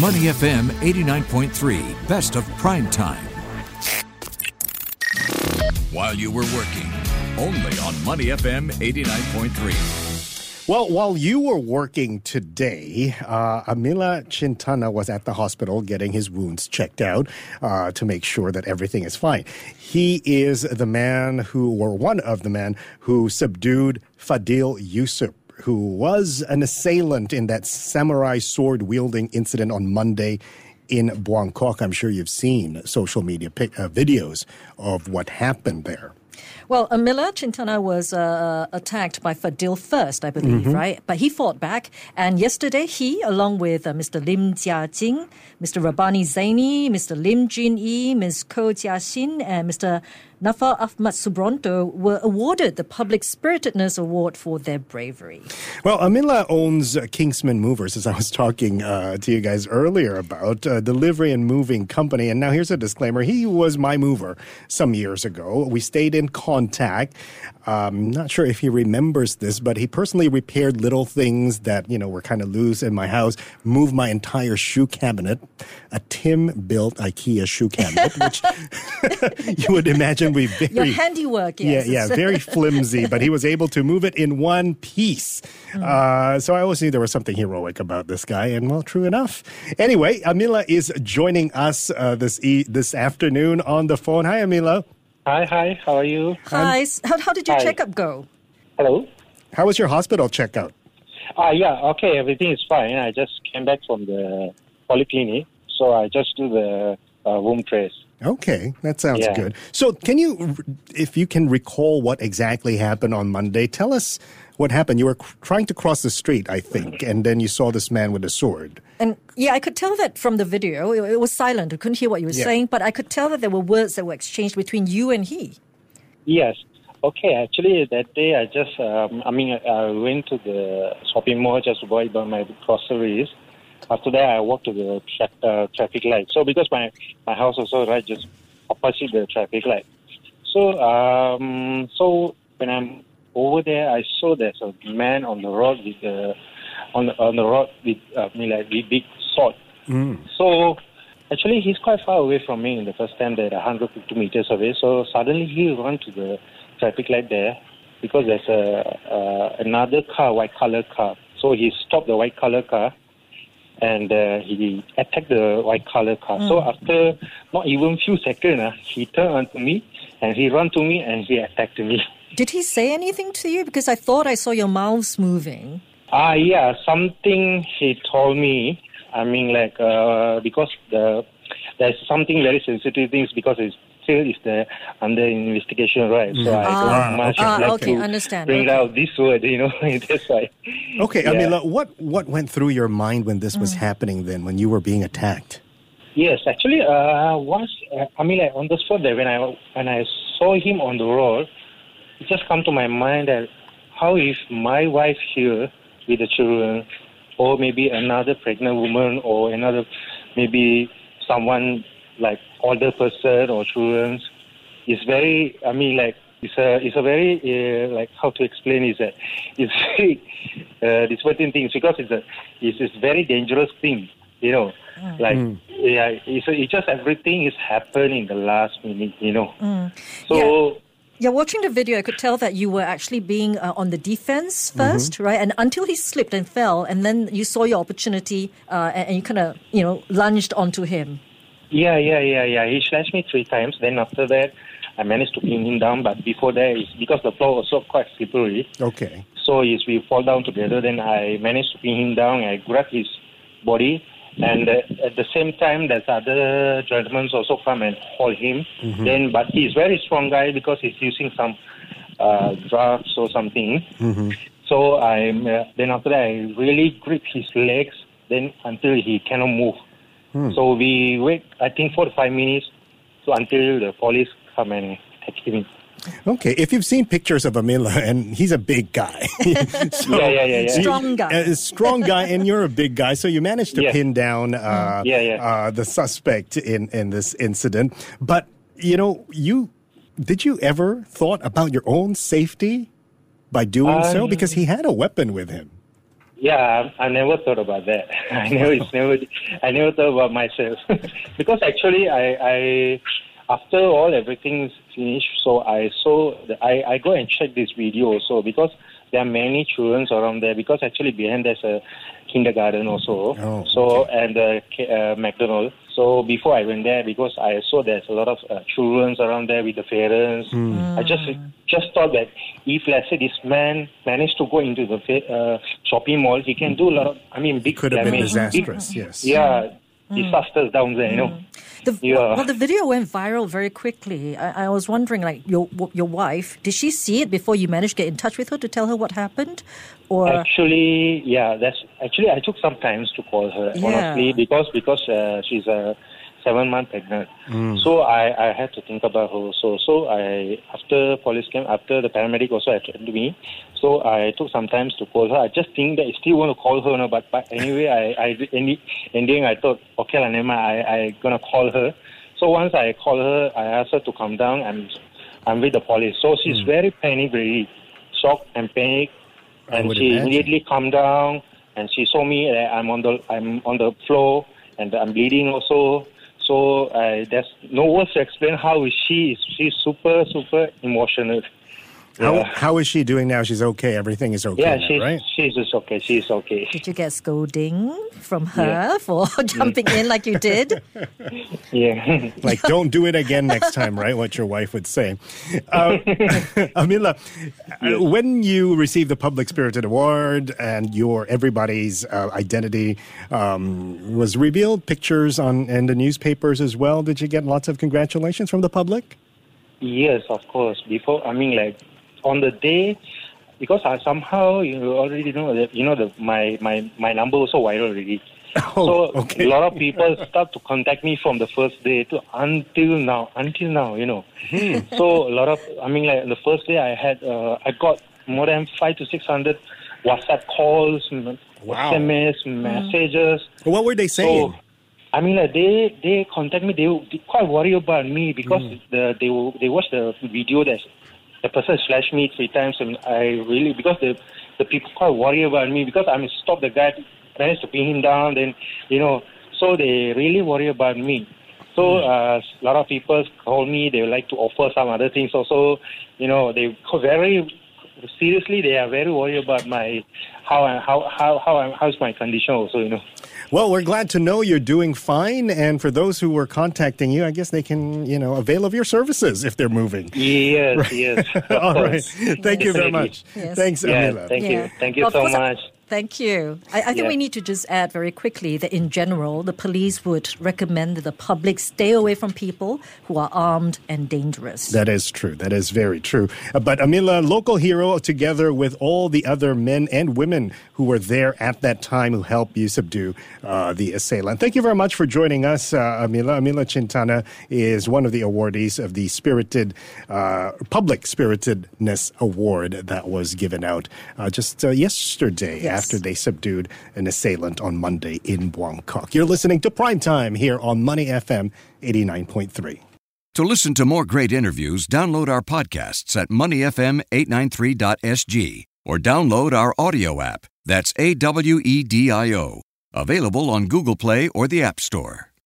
Money FM 89.3, best of prime time. While you were working, only on Money FM 89.3. Well, while you were working today, uh, Amila Chintana was at the hospital getting his wounds checked out uh, to make sure that everything is fine. He is the man who, or one of the men who subdued Fadil Yusuf who was an assailant in that samurai sword wielding incident on Monday in Buangkok. I'm sure you've seen social media pic- uh, videos of what happened there. Well, Amila Chintana was uh, attacked by Fadil first, I believe, Mm-hmm. right? But he fought back. And yesterday, he, along with uh, Mr. Lim Jiajing, Mr. Rabani Zaini, Mr. Lim Jin Yi, Ms. Ko Jiaxin, and Mr. Nafa Ahmad Subronto were awarded the Public Spiritedness Award for their bravery. Well, Amila owns uh, Kingsman Movers, as I was talking uh, to you guys earlier about, uh, delivery and moving company. And now here's a disclaimer. He was my mover some years ago. We stayed in contact. Um, not sure if he remembers this, but he personally repaired little things that, you know, were kind of loose in my house, moved my entire shoe cabinet, a Tim built IKEA shoe cabinet, which you would imagine we very. Your handiwork, yes. Yeah, yeah, very flimsy, but he was able to move it in one piece. Uh, so I always knew there was something heroic about this guy, and well, true enough. Anyway, Amila is joining us uh, this e- this afternoon on the phone. Hi, Amila. Hi, hi. How are you? Hi, how, how did your Hi. checkup go? Hello. How was your hospital checkout? Ah, yeah. Okay, everything is fine. I just came back from the polyclinic, so I just do the uh, womb trace. Okay, that sounds Yeah. good. So, can you, if you can recall what exactly happened on Monday, tell us what happened. You were cr- trying to cross the street, I think, and then you saw this man with a sword. And yeah, I could tell that from the video. It, it was silent. I couldn't hear what you were Yeah. saying, but I could tell that there were words that were exchanged between you and he. Yes. Okay. Actually, that day I just, um, I mean, I went to the shopping mall just to buy my groceries. After that, I walked to the tra- uh, traffic light. So because my my house also right just opposite the traffic light. So um, so when I'm over there, I saw there's a man on the road with the on the, on the road with uh, I mean, like with big sword. So actually, he's quite far away from me in the first time that 150 meters away. So suddenly he run to the traffic light there because there's a uh, another car, white color car. So he stopped the white color car and uh, he attacked the white color car. So after not even few seconds, uh, he turned onto me and he run to me and he attacked me. Did he say anything to you? Because I thought I saw your mouths moving. Ah, yeah, something he told me. I mean, like uh, because the there's something very sensitive things because it's still is the under investigation, right? So I Ah, don't much okay. like Ah, okay, to understand, bring okay. out this word, you know. That's why. Okay, Yeah. Amila, what, what went through your mind when this was happening then, when you were being attacked? Yes, actually, uh, once uh, I mean, like on the spot there when I when I saw him on the road, it just come to my mind that how if my wife here with the children, or maybe another pregnant woman, or another maybe someone like older person or children, is very. I mean, like it's a it's a very uh, like how to explain is that it's very uh, disappointing things because it's a it's a very dangerous thing, you know. Like yeah, it's, it's just everything is happening in the last minute, you know. So. Yeah, watching the video, I could tell that you were actually being uh, on the defense 1st right? And until he slipped and fell, and then you saw your opportunity, uh, and, and you kind of, you know, lunged onto him. Yeah, yeah, yeah, yeah. He slashed me three times. Then after that, I managed to pin him down. But before that, it's because the floor was so quite slippery. Okay. So is we fall down together. Then I managed to pin him down. I grabbed his body, and uh, at the same time, there's other gentlemen also come and hold him. Then, but he's very strong guy because he's using some uh, drugs or something. So I uh, then after that, I really grip his legs. Then until he cannot move. So we wait. I think four to five minutes, so until the police come and take him. Okay, if you've seen pictures of Amila, and he's a big guy. So- Yeah, yeah, yeah, yeah. Strong guy. A strong guy, and you're a big guy, so you managed to Yeah. pin down uh, Yeah, yeah. Uh, the suspect in, in this incident. But, you know, you did you ever thought about your own safety by doing so? Um, Because he had a weapon with him. Yeah, I, I never thought about that. I never, it's never, I never thought about myself because actually, I, I, after all everything's finished, so I saw, I, I go and check this video also because there are many children around there. Because actually behind there's a kindergarten also. Oh, so and uh, K- uh, McDonald. So before I went there, because I saw there's a lot of uh, children around there with the parents, I just just thought that if let's say this man managed to go into the uh, shopping mall, he can do a lot of, I mean, big Could have been damage, big- disastrous, yes. yeah, disasters down there, you know. The, Yeah. Well, the video went viral very quickly. I, I was wondering, like, your your wife, did she see it before you managed to get in touch with her to tell her what happened? Or, Actually, yeah, that's actually I took some time to call her Yeah. honestly because because uh, she's a seven month pregnant. Mm. So I, I had to think about her also. So I after police came after the paramedic also attended me. So I took some time to call her. I just think that I still want to call her, no, but but anyway, I I in the ending I thought okay, lah, never mind, I I gonna call her. So once I call her, I asked her to come down and I'm with the police. So she's mm. very panic, very shocked and panic and she imagine. immediately calmed down and she saw me that I'm on the I'm on the floor and I'm bleeding also. So uh, there's no words to explain how she. Is. She's super super emotional. How, how is she doing now? She's okay. Everything is okay, Yeah, now, she's right? she's just okay. She's okay. did you get scolding from her for jumping in like you did? Yeah. Like, don't do it again next time, right? What your wife would say. Uh, Amila, uh, when you received the Public Spirited Award and your everybody's uh, identity um, was revealed, pictures on in the newspapers as well, did you get lots of congratulations from the public? Yes, of course. Before, I mean, like on the day, because I somehow you already know that you know the my my my number also viral already. Oh, so okay. a lot of people start to contact me from the first day to until now, until now, you know. Hmm. so a lot of, I mean, like the first day I had, uh, I got more than five to six hundred WhatsApp calls, Wow. SMS, messages. What were they saying? So, I mean, like they they contact me. They, they quite worry about me because Mm. the they they watch the video that the person flashed me three times, and I really because the the people quite worry about me because I'm stop the guy, managed to pin him down. Then you know, so they really worry about me. So Mm. uh, a lot of people call me. They would like to offer some other things also. You know, they very seriously they are very worried about my how I, how how how I, how's my condition also. You know. Well, we're glad to know you're doing fine. And for those who were contacting you, I guess they can, you know, avail of your services if they're moving. Yes, yes. of All right. course. Thank you very much. Yes. Thanks, Yeah, Amila. thank you. Thank you Well, so course, I- much. Thank you. I, I think Yeah. we need to just add very quickly that in general, the police would recommend that the public stay away from people who are armed and dangerous. That is true. That is very true. Uh, But Amila, local hero, together with all the other men and women who were there at that time who helped you subdue uh, the assailant. Thank you very much for joining us, uh, Amila. Amila Chintana is one of the awardees of the Spirited uh, Public Spiritedness Award that was given out uh, just uh, yesterday Yes. After they subdued an assailant on Monday in Buangkok. You're listening to Prime Time here on Money FM 89.3. To listen to more great interviews, download our podcasts at moneyfm893.sg or download our audio app. That's A W E D I O. Available on Google Play or the App Store.